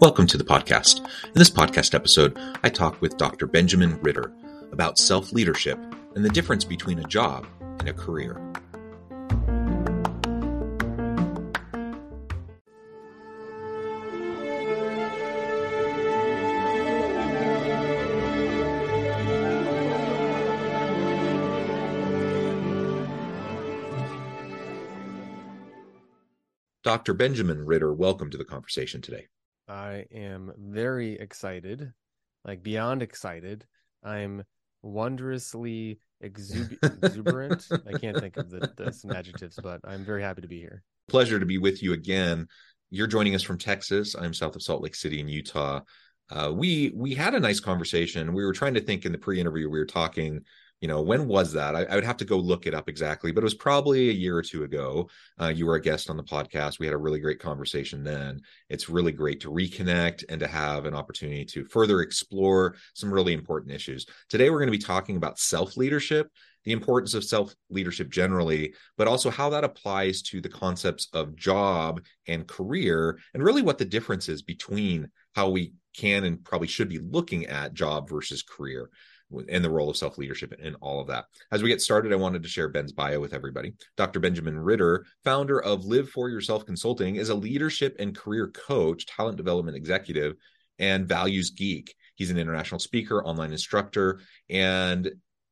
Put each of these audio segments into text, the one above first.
Welcome to the podcast. In this podcast episode, I talk with Dr. Benjamin Ritter about self leadership and the difference between a job and a career. Dr. Benjamin Ritter, welcome to the conversation today. I am very excited, like beyond excited. I'm wondrously exub- exuberant. I can't think of the, the some adjectives, but I'm very happy to be here. Pleasure to be with you again. You're joining us from Texas. I'm south of Salt Lake City in Utah. Uh, we we had a nice conversation. We were trying to think in the pre-interview. We were talking you know when was that? I, I, would have to go look it up exactly but it was probably a year or two ago. Uh, you were a guest on the podcast. We had a really great conversation then. It's really great to reconnect and to have an opportunity to further explore some really important issues. Today we're going to be talking about self leadership the importance of self leadership generally but also how that applies to the concepts of job and career and really what the difference is between how we can and probably should be looking at job versus career and the role of self leadership and all of that. As we get started, I wanted to share Ben's bio with everybody. Dr. Benjamin Ritter, founder of Live for Yourself Consulting, is a leadership and career coach, talent development executive, and values geek. He's an international speaker, online instructor, and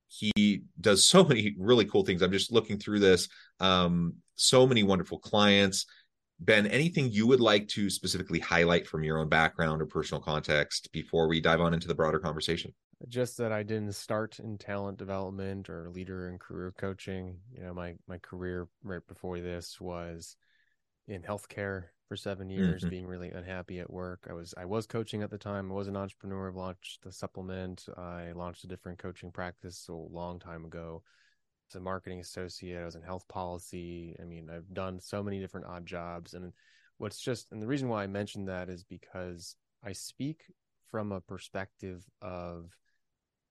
he does so many really cool things. I'm just looking through this. Um, so many wonderful clients. Ben, anything you would like to specifically highlight from your own background or personal context before we dive on into the broader conversation? Just that I didn't start in talent development or leader and career coaching. You know, my my career right before this was in healthcare for seven years, mm-hmm. being really unhappy at work. I was I was coaching at the time. I was an entrepreneur. I've launched the supplement. I launched a different coaching practice a long time ago. As a marketing associate, I was in health policy. I mean, I've done so many different odd jobs. And what's just and the reason why I mentioned that is because I speak from a perspective of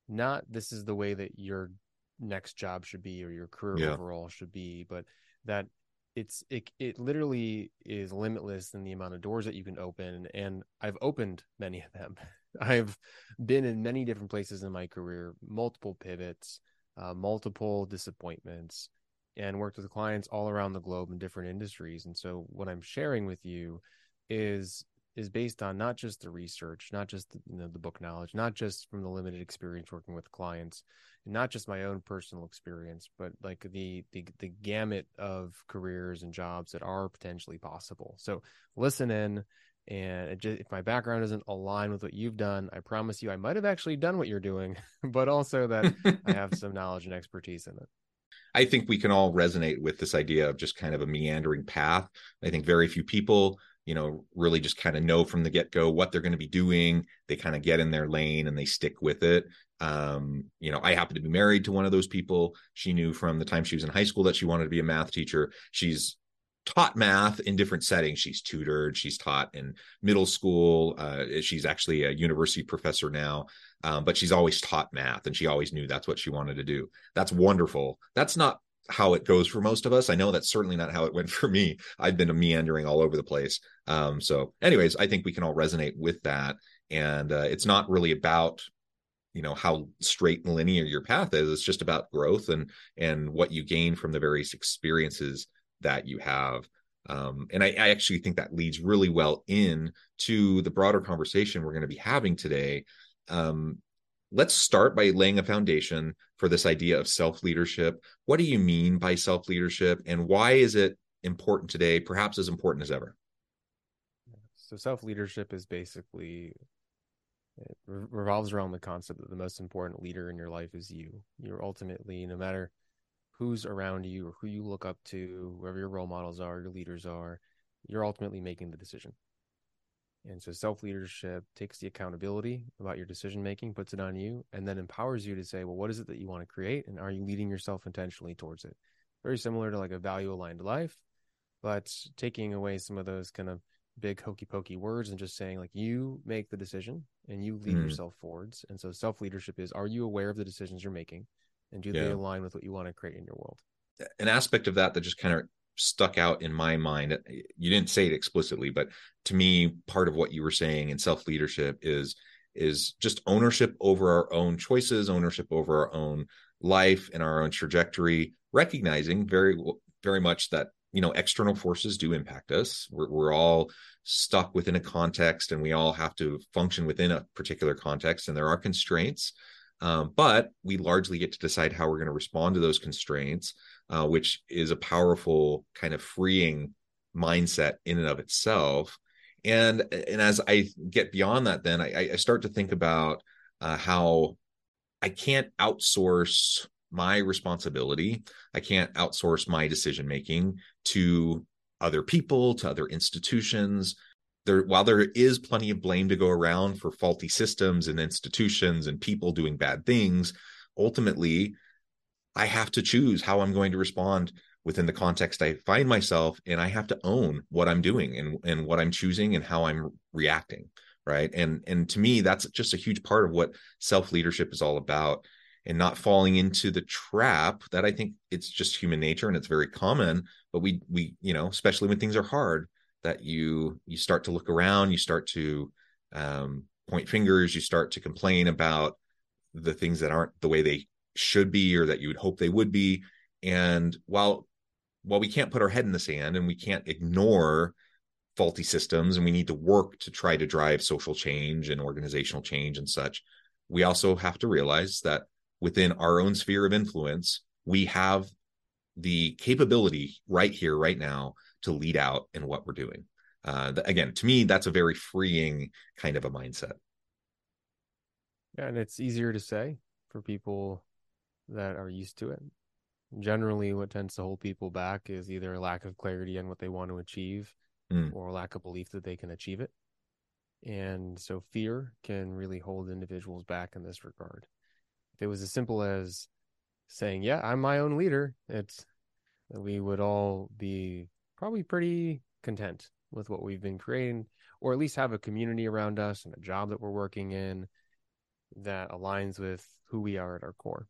not this is the way that your next job should be or your career yeah. overall should be, but that it's it it literally is limitless in the amount of doors that you can open and I've opened many of them. I've been in many different places in my career, multiple pivots, uh, multiple disappointments, and worked with clients all around the globe in different industries. And so, what I'm sharing with you is is based on not just the research, not just the, you know, the book knowledge, not just from the limited experience working with clients, and not just my own personal experience, but like the the the gamut of careers and jobs that are potentially possible. So listen in, and just, if my background doesn't align with what you've done, I promise you I might have actually done what you're doing, but also that I have some knowledge and expertise in it. I think we can all resonate with this idea of just kind of a meandering path. I think very few people you know, really just kind of know from the get go what they're going to be doing. They kind of get in their lane and they stick with it. Um, you know, I happen to be married to one of those people. She knew from the time she was in high school that she wanted to be a math teacher. She's taught math in different settings. She's tutored, she's taught in middle school. Uh, she's actually a university professor now, um, but she's always taught math and she always knew that's what she wanted to do. That's wonderful. That's not how it goes for most of us. I know that's certainly not how it went for me. I've been meandering all over the place. Um, so, anyways, I think we can all resonate with that. And uh, it's not really about you know how straight and linear your path is. It's just about growth and and what you gain from the various experiences that you have. Um, and I, I actually think that leads really well in to the broader conversation we're going to be having today. Um, let's start by laying a foundation for this idea of self leadership. What do you mean by self leadership, and why is it important today, perhaps as important as ever? So, self leadership is basically It revolves around the concept that the most important leader in your life is you. You're ultimately, no matter who's around you or who you look up to, whoever your role models are, your leaders are, you're ultimately making the decision. And so self leadership takes the accountability about your decision making, puts it on you, and then empowers you to say, well, what is it that you want to create? And are you leading yourself intentionally towards it? Very similar to like a value aligned life, but taking away some of those kind of big hokey pokey words and just saying like you make the decision and you lead mm. yourself forwards. And so self leadership is are you aware of the decisions you're making and do yeah. they align with what you want to create in your world? An aspect of that that just kind of stuck out in my mind. You didn't say it explicitly, but to me, part of what you were saying in self leadership is is just ownership over our own choices, ownership over our own life and our own trajectory, recognizing very very much that you know external forces do impact us we're, we're all stuck within a context and we all have to function within a particular context and there are constraints um, but we largely get to decide how we're going to respond to those constraints uh, which is a powerful kind of freeing mindset in and of itself and and as i get beyond that then i, I start to think about uh, how i can't outsource my responsibility. I can't outsource my decision making to other people, to other institutions. There, while there is plenty of blame to go around for faulty systems and institutions and people doing bad things, ultimately, I have to choose how I'm going to respond within the context I find myself, and I have to own what I'm doing and and what I'm choosing and how I'm reacting. Right, and and to me, that's just a huge part of what self leadership is all about and not falling into the trap that I think it's just human nature and it's very common. But we we you know especially when things are hard that you you start to look around, you start to um, point fingers, you start to complain about the things that aren't the way they should be or that you would hope they would be. And while while we can't put our head in the sand and we can't ignore faulty systems and we need to work to try to drive social change and organizational change and such we also have to realize that within our own sphere of influence, we have the capability right here, right now, to lead out in what we're doing. Uh, again, to me, that's a very freeing kind of a mindset. Yeah, and it's easier to say for people that are used to it. Generally, what tends to hold people back is either a lack of clarity on what they want to achieve mm. or a lack of belief that they can achieve it. And so fear can really hold individuals back in this regard if it was as simple as saying, "Yeah, I'm my own leader," it's we would all be probably pretty content with what we've been creating, or at least have a community around us and a job that we're working in that aligns with who we are at our core.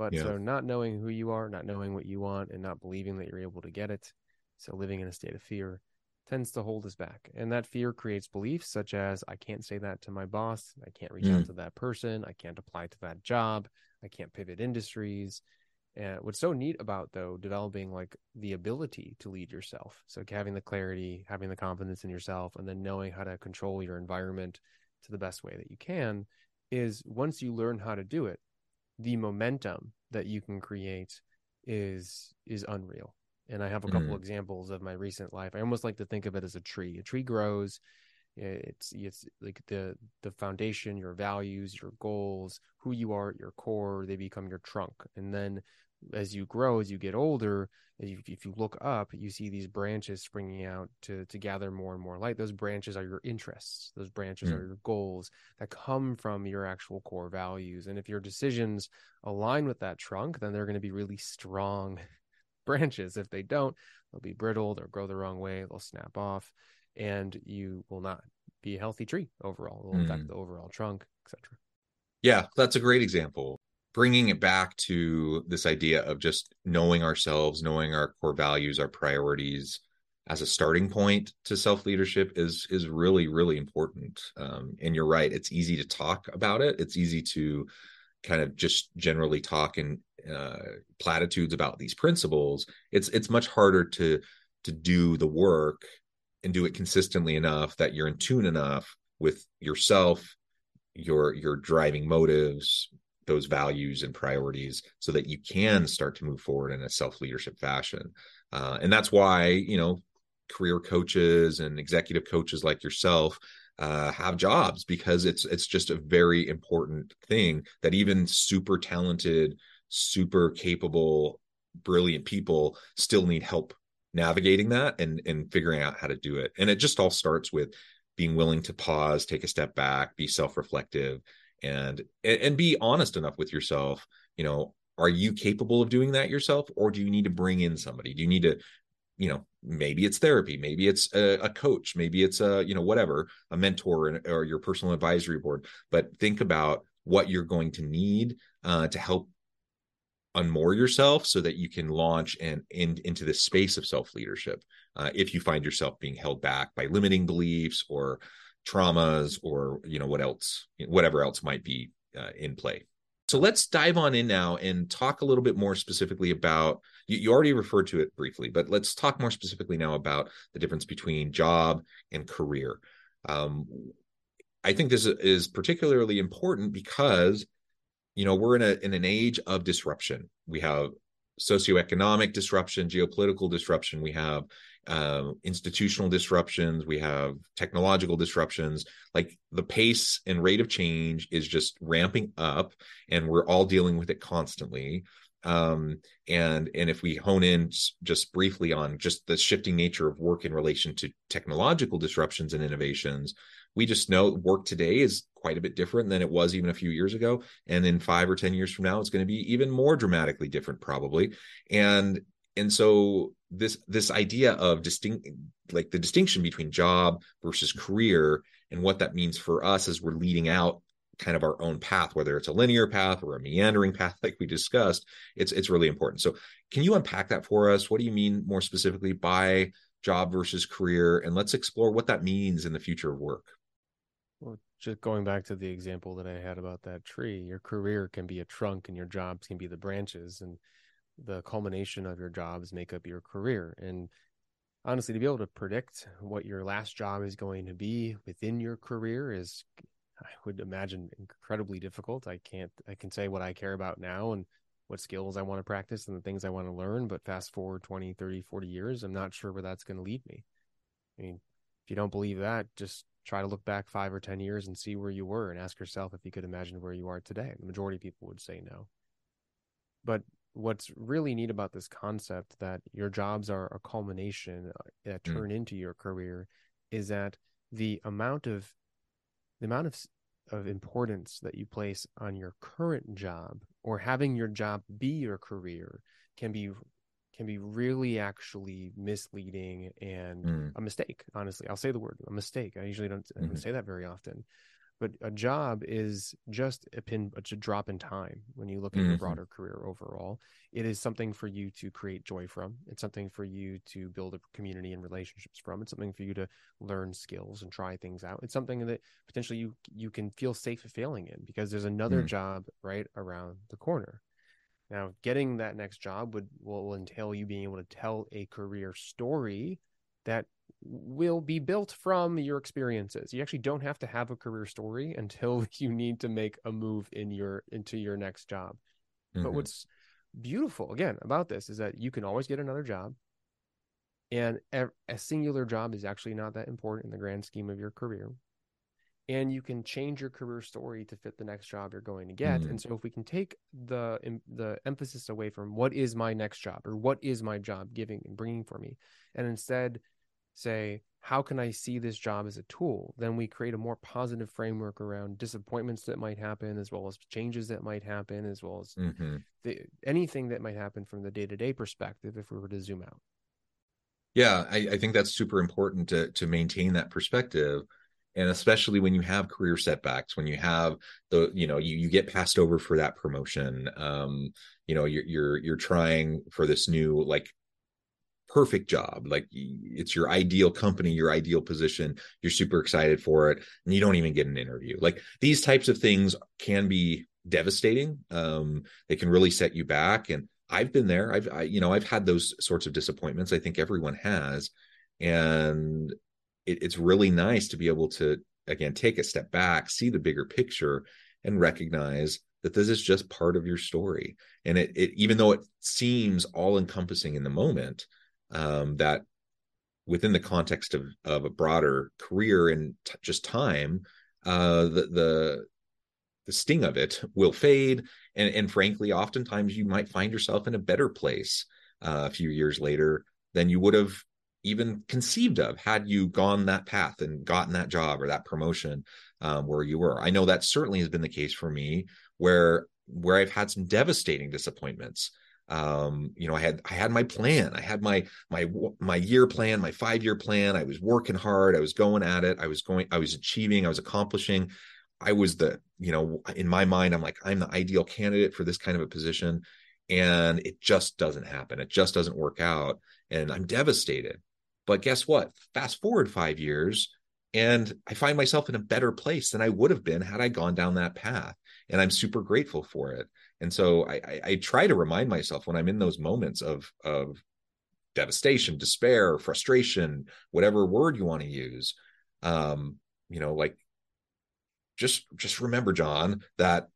But yeah. so not knowing who you are, not knowing what you want, and not believing that you're able to get it, so living in a state of fear tends to hold us back. And that fear creates beliefs such as I can't say that to my boss, I can't reach mm. out to that person, I can't apply to that job, I can't pivot industries. And what's so neat about though developing like the ability to lead yourself, so having the clarity, having the confidence in yourself, and then knowing how to control your environment to the best way that you can, is once you learn how to do it, the momentum that you can create is is unreal and I have a couple mm. examples of my recent life. I almost like to think of it as a tree. A tree grows. It's it's like the the foundation, your values, your goals, who you are at your core. They become your trunk, and then as you grow, as you get older, you, if you look up, you see these branches springing out to to gather more and more light. Those branches are your interests. Those branches mm. are your goals that come from your actual core values. And if your decisions align with that trunk, then they're going to be really strong branches. If they don't, they'll be brittle, they'll grow the wrong way, they'll snap off, and you will not be a healthy tree overall. It will affect mm. the overall trunk, etc. Yeah, that's a great example. Bringing it back to this idea of just knowing ourselves, knowing our core values, our priorities as a starting point to self leadership is is really really important. Um, and you're right; it's easy to talk about it. It's easy to kind of just generally talk and uh, platitudes about these principles it's it's much harder to to do the work and do it consistently enough that you're in tune enough with yourself your your driving motives those values and priorities so that you can start to move forward in a self leadership fashion. Uh, and that's why you know career coaches and executive coaches like yourself uh, have jobs because it's it's just a very important thing that even super talented super capable brilliant people still need help navigating that and and figuring out how to do it. And it just all starts with being willing to pause take a step back be self-reflective and and be honest enough with yourself you know are you capable of doing that yourself or do you need to bring in somebody? Do you need to you know maybe it's therapy maybe it's a, a, coach maybe it's a you know whatever a mentor or your personal advisory board. But think about what you're going to need uh, to help unmoor yourself so that you can launch and in, into this space of self leadership uh, if you find yourself being held back by limiting beliefs or traumas or you know what else whatever else might be uh, in play so let's dive on in now and talk a little bit more specifically about you, you, already referred to it briefly, but let's talk more specifically now about the difference between job and career. Um, I think this is particularly important because you know we're in a in an age of disruption. We have socioeconomic disruption, geopolitical disruption. We have uh, institutional disruptions, we have technological disruptions. Like the pace and rate of change is just ramping up, and we're all dealing with it constantly. Um, and and if we hone in just briefly on just the shifting nature of work in relation to technological disruptions and innovations, we just know work today is quite a bit different than it was even a few years ago and in 5 or 10 years from now it's going to be even more dramatically different probably and and so this this idea of distinct like the distinction between job versus career and what that means for us as we're leading out kind of our own path whether it's a linear path or a meandering path like we discussed it's it's really important. So can you unpack that for us? What do you mean more specifically by job versus career? And let's explore what that means in the future of work. Well just going back to the example that i had about that tree your career can be a trunk and your jobs can be the branches. And the culmination of your jobs make up your career. And honestly, to be able to predict what your last job is going to be within your career is, I would imagine, incredibly difficult. I can't, I can say what I care about now and what skills I want to practice and the things I want to learn. But fast forward 20, 30, 40 years, I'm not sure where that's going to lead me. I mean, if you don't believe that, just try to look back five or 10 years and see where you were and ask yourself if you could imagine where you are today. The majority of people would say no. But what's really neat about this concept that your jobs are a culmination uh, that mm. turn mm. into your career is that the amount of the amount of of importance that you place on your current job or having your job be your career can be can be really actually misleading and mm. a mistake honestly i'll say the word a mistake i usually don't, mm-hmm. say that very often but a job is just a pin a drop in time when you look at mm-hmm. your broader career overall. It is something for you to create joy from. It's something for you to build a community and relationships from. It's something for you to learn skills and try things out. It's something that potentially you you can feel safe failing in because there's another mm. job right around the corner. Now getting that next job would will entail you being able to tell a career story that will be built from your experiences. You actually don't have to have a career story until you need to make a move in your into your next job. Mm-hmm. But what's beautiful again about this is that you can always get another job. And a, singular job is actually not that important in the grand scheme of your career. And you can change your career story to fit the next job you're going to get. Mm-hmm. And so if we can take the the emphasis away from what is my next job or what is my job giving and bringing for me and instead say, how can I see this job as a tool? Then we create a more positive framework around disappointments that might happen, as well as changes that might happen, as well as mm-hmm. the, anything that might happen from the day to day perspective if we were to zoom out. Yeah, I, I think that's super important to to maintain that perspective and especially when you have career setbacks when you have the you know you, you get passed over for that promotion um you know you're you're you're trying for this new like perfect job like it's your ideal company your ideal position you're super excited for it and you don't even get an interview. Like these types of things can be devastating um they can really set you back and i've been there. I've I, you know i've had those sorts of disappointments i think everyone has and it, it's really nice to be able to again take a step back see the bigger picture and recognize that this is just part of your story. And it, it even though it seems all encompassing in the moment um, that within the context of of a broader career and t- just time, uh, the the the sting of it will fade, and and frankly, oftentimes you might find yourself in a better place uh, a few years later than you would have even conceived of had you gone that path and gotten that job or that promotion um, where you were. I know that certainly has been the case for me, where where I've had some devastating disappointments. Um, you know, I had I had my plan, I had my my my year plan, my five year plan. I was working hard, I was going at it, I was going, I was achieving, I was accomplishing. I was the, you know, in my mind, I'm like, I'm the ideal candidate for this kind of a position. And it just doesn't happen. It just doesn't work out. And I'm devastated. But guess what? Fast forward five years, and I find myself in a better place than I would have been had I gone down that path. And I'm super grateful for it. And so I, I, I try to remind myself when I'm in those moments of of devastation, despair, frustration, whatever word you want to use. Um, you know, like just just remember, John, that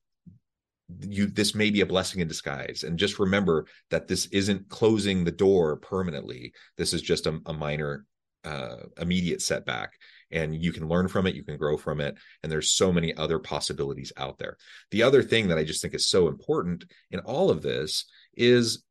you this may be a blessing in disguise and just remember that this isn't closing the door permanently this is just a, a minor uh, immediate setback and you can learn from it you can grow from it and there's so many other possibilities out there. The other thing that i just think is so important in all of this is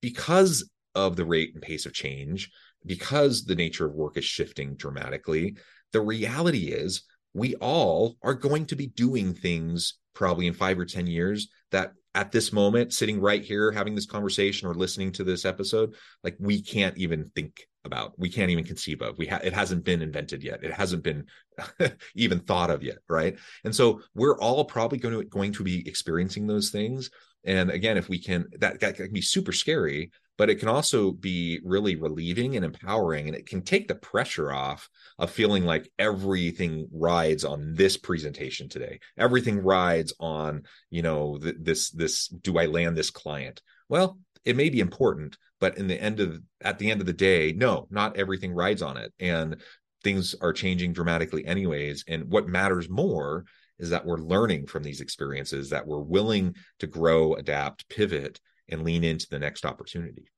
because of the rate and pace of change because the nature of work is shifting dramatically the reality is we all are going to be doing things probably in five or 10 years that at this moment, sitting right here, having this conversation or listening to this episode, like we can't even think about, we can't even conceive of. We ha- it hasn't been invented yet. It hasn't been even thought of yet, right? And so we're all probably going to going to be experiencing those things. And again, if we can, that, that can be super scary but it can also be really relieving and empowering and it can take the pressure off of feeling like everything rides on this presentation today everything rides on you know th- this this do i land this client well it may be important but in the end of at the end of the day no not everything rides on it and things are changing dramatically anyways and what matters more is that we're learning from these experiences that we're willing to grow adapt pivot and lean into the next opportunity.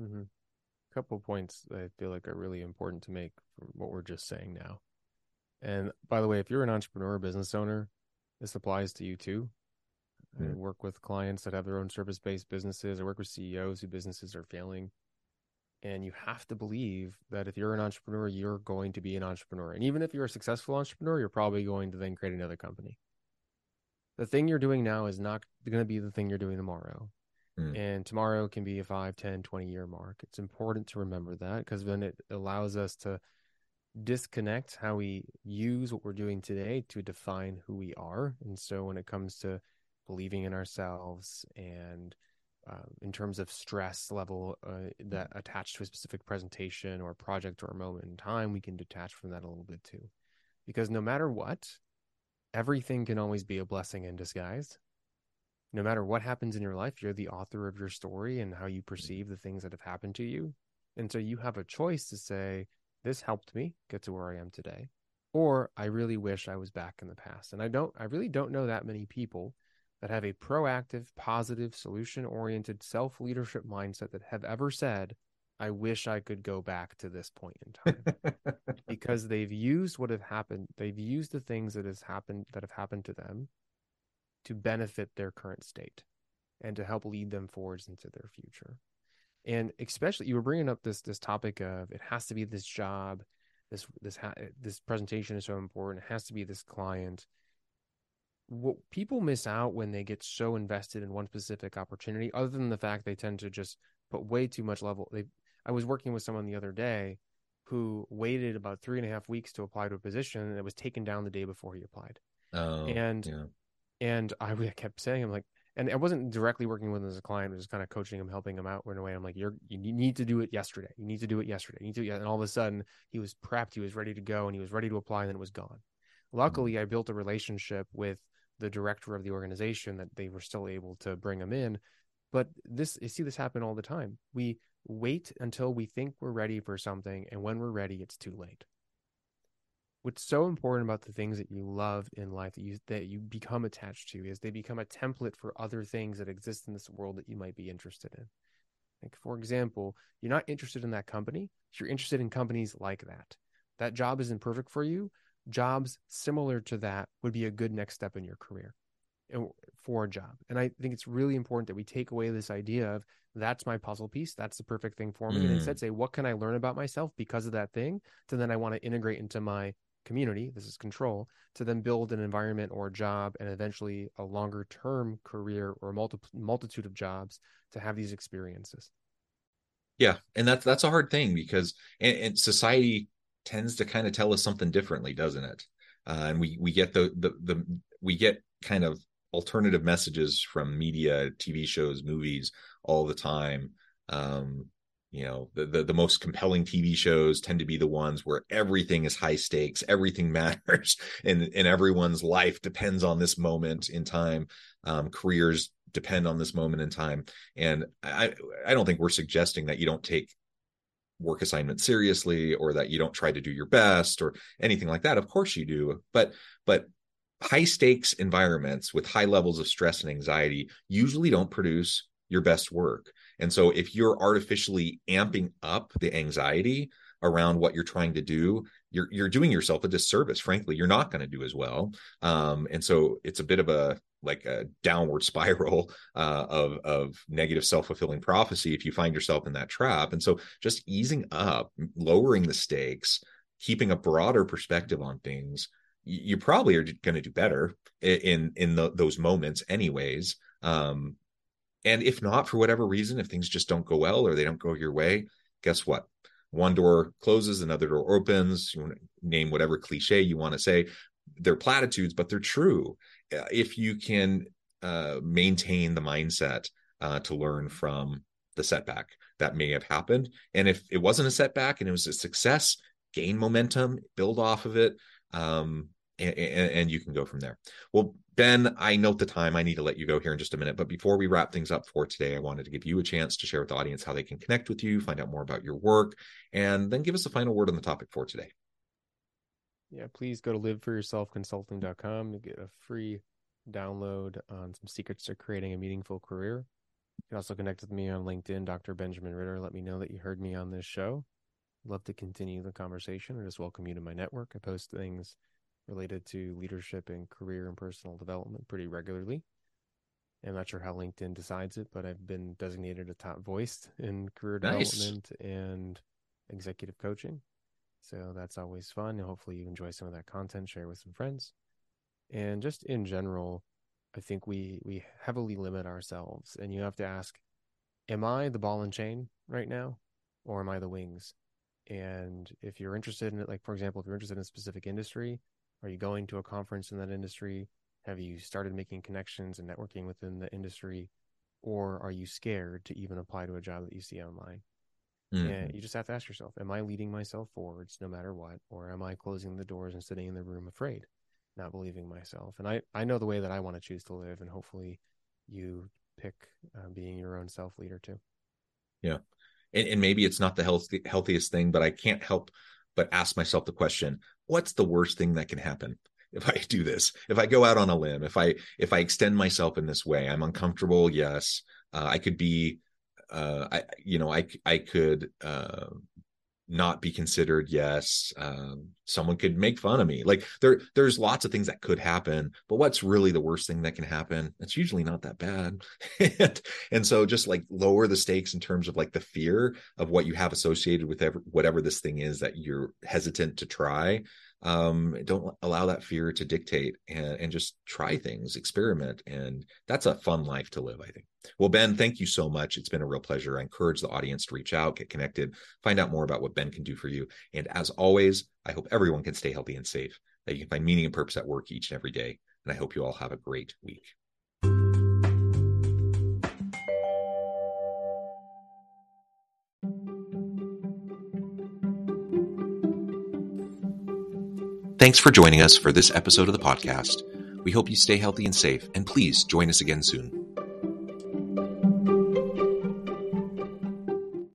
Mm-hmm. A couple points I feel like are really important to make from what we're just saying now. And by the way, if you're an entrepreneur, business owner, this applies to you too. Mm. I work with clients that have their own service based businesses. I work with CEOs whose businesses are failing. And you have to believe that if you're an entrepreneur, you're going to be an entrepreneur. And even if you're a successful entrepreneur, you're probably going to then create another company the thing you're doing now is not going to be the thing you're doing tomorrow. Mm. And tomorrow can be a 5, 10, 20 year mark. It's important to remember that because then it allows us to disconnect how we use what we're doing today to define who we are. And so when it comes to believing in ourselves and uh, in terms of stress level uh, that attached to a specific presentation or project or a moment in time, we can detach from that a little bit too. Because no matter what, everything can always be a blessing in disguise. No matter what happens in your life, you're the author of your story and how you perceive the things that have happened to you. And so you have a choice to say, this helped me get to where I am today. Or I really wish I was back in the past. And I don't, I really don't know that many people that have a proactive, positive, solution oriented self leadership mindset that have ever said, I wish I could go back to this point in time because they've used what have happened. They've used the things that has happened that have happened to them to benefit their current state and to help lead them forwards into their future. And especially you were bringing up this this topic of it has to be this job, this this ha- this presentation is so important. It has to be this client. What people miss out when they get so invested in one specific opportunity, other than the fact they tend to just put way too much level they I was working with someone the other day who waited about three and a half weeks to apply to a position and it was taken down the day before he applied. Oh, and yeah. and I kept saying, I'm like, and I wasn't directly working with him as a client, I was kind of coaching him, helping him out in a way. I'm like, you're you need to do it yesterday. You need to do it yesterday. You need to, and all of a sudden he was prepped, he was ready to go, and he was ready to apply, and then it was gone. Luckily, mm-hmm. I built a relationship with the director of the organization that they were still able to bring him in. But this, you see this happen all the time. We wait until we think we're ready for something, and when we're ready, it's too late. What's so important about the things that you love in life that you that you become attached to is they become a template for other things that exist in this world that you might be interested in. Like, for example, you're not interested in that company, you're interested in companies like that. That job isn't perfect for you. Jobs similar to that would be a good next step in your career for a job. And I think it's really important that we take away this idea of that's my puzzle piece, that's the perfect thing for me, mm. and instead say, what can I learn about myself because of that thing? To then I want to integrate into my community, this is control, to then build an environment or a job and eventually a longer term career or multi- multitude of jobs to have these experiences. Yeah, and that's that's a hard thing because and, and society tends to kind of tell us something differently, doesn't it? Uh, and we we get the, the the we get kind of alternative messages from media, TV shows, movies all the time. Um, you know, the, the, the most compelling TV shows tend to be the ones where everything is high stakes, everything matters, and and everyone's life depends on this moment in time. Um, careers depend on this moment in time, and I I don't think we're suggesting that you don't take work assignment seriously or that you don't try to do your best or anything like that of course you do but but high stakes environments with high levels of stress and anxiety usually don't produce your best work. And so if you're artificially amping up the anxiety around what you're trying to do, you're you're doing yourself a disservice. Frankly, you're not going to do as well. Um, and so it's a bit of a like a downward spiral uh, of of negative self fulfilling prophecy if you find yourself in that trap. And so just easing up, lowering the stakes, keeping a broader perspective on things you probably are going to do better in in the, those moments anyways. Um and if not for whatever reason if things just don't go well or they don't go your way guess what? One door closes another door opens you name whatever cliche you want to say. They're platitudes but they're true if you can uh, maintain the mindset uh, to learn from the setback that may have happened and if it wasn't a setback and it was a success gain momentum build off of it um, and, and, you can go from there. Well, Ben, I note the time. I need to let you go here in just a minute. But before we wrap things up for today, I wanted to give you a chance to share with the audience how they can connect with you, find out more about your work, and then give us a final word on the topic for today. Yeah, please go to liveforyourselfconsulting.com to get a free download on some secrets to creating a meaningful career. You can also connect with me on LinkedIn, Dr. Benjamin Ritter. Let me know that you heard me on this show. Love to continue the conversation. I just welcome you to my network. I post things related to leadership and career and personal development pretty regularly. I'm not sure how LinkedIn decides it, but I've been designated a top voice in career nice. development and executive coaching. So that's always fun. And hopefully you enjoy some of that content, share with some friends. And just in general, I think we we heavily limit ourselves and you have to ask, am I the ball and chain right now? Or am I the wings? And if you're interested in it, like for example, if you're interested in a specific industry, are you going to a conference in that industry? Have you started making connections and networking within the industry? Or are you scared to even apply to a job that you see online? Mm-hmm. And you just have to ask yourself, am I leading myself forwards no matter what? Or am I closing the doors and sitting in the room afraid, not believing myself? And I, I know the way that I want to choose to live, and hopefully you pick uh, being your own self leader too. Yeah. And, and maybe it's not the healthy, healthiest thing, but I can't help but ask myself the question what's the worst thing that can happen if i do this if i go out on a limb if i if i extend myself in this way i'm uncomfortable yes uh, i could be uh, I, you know, I I could uh, not be considered yes um, someone could make fun of me. Like there there's lots of things that could happen but what's really the worst thing that can happen? It's usually not that bad. And, and so just like lower the stakes in terms of like the fear of what you have associated with ever, whatever this thing is that you're hesitant to try. Um, don't allow that fear to dictate and, and just try things experiment and that's a fun life to live i think. Well ben thank you so much. It's been a real pleasure. I encourage the audience to reach out get connected find out more about what ben can do for you. And as always i hope everyone can stay healthy and safe that you can find meaning and purpose at work each and every day and i hope you all have a great week Thanks for joining us for this episode of the podcast. We hope you stay healthy and safe, and please join us again soon.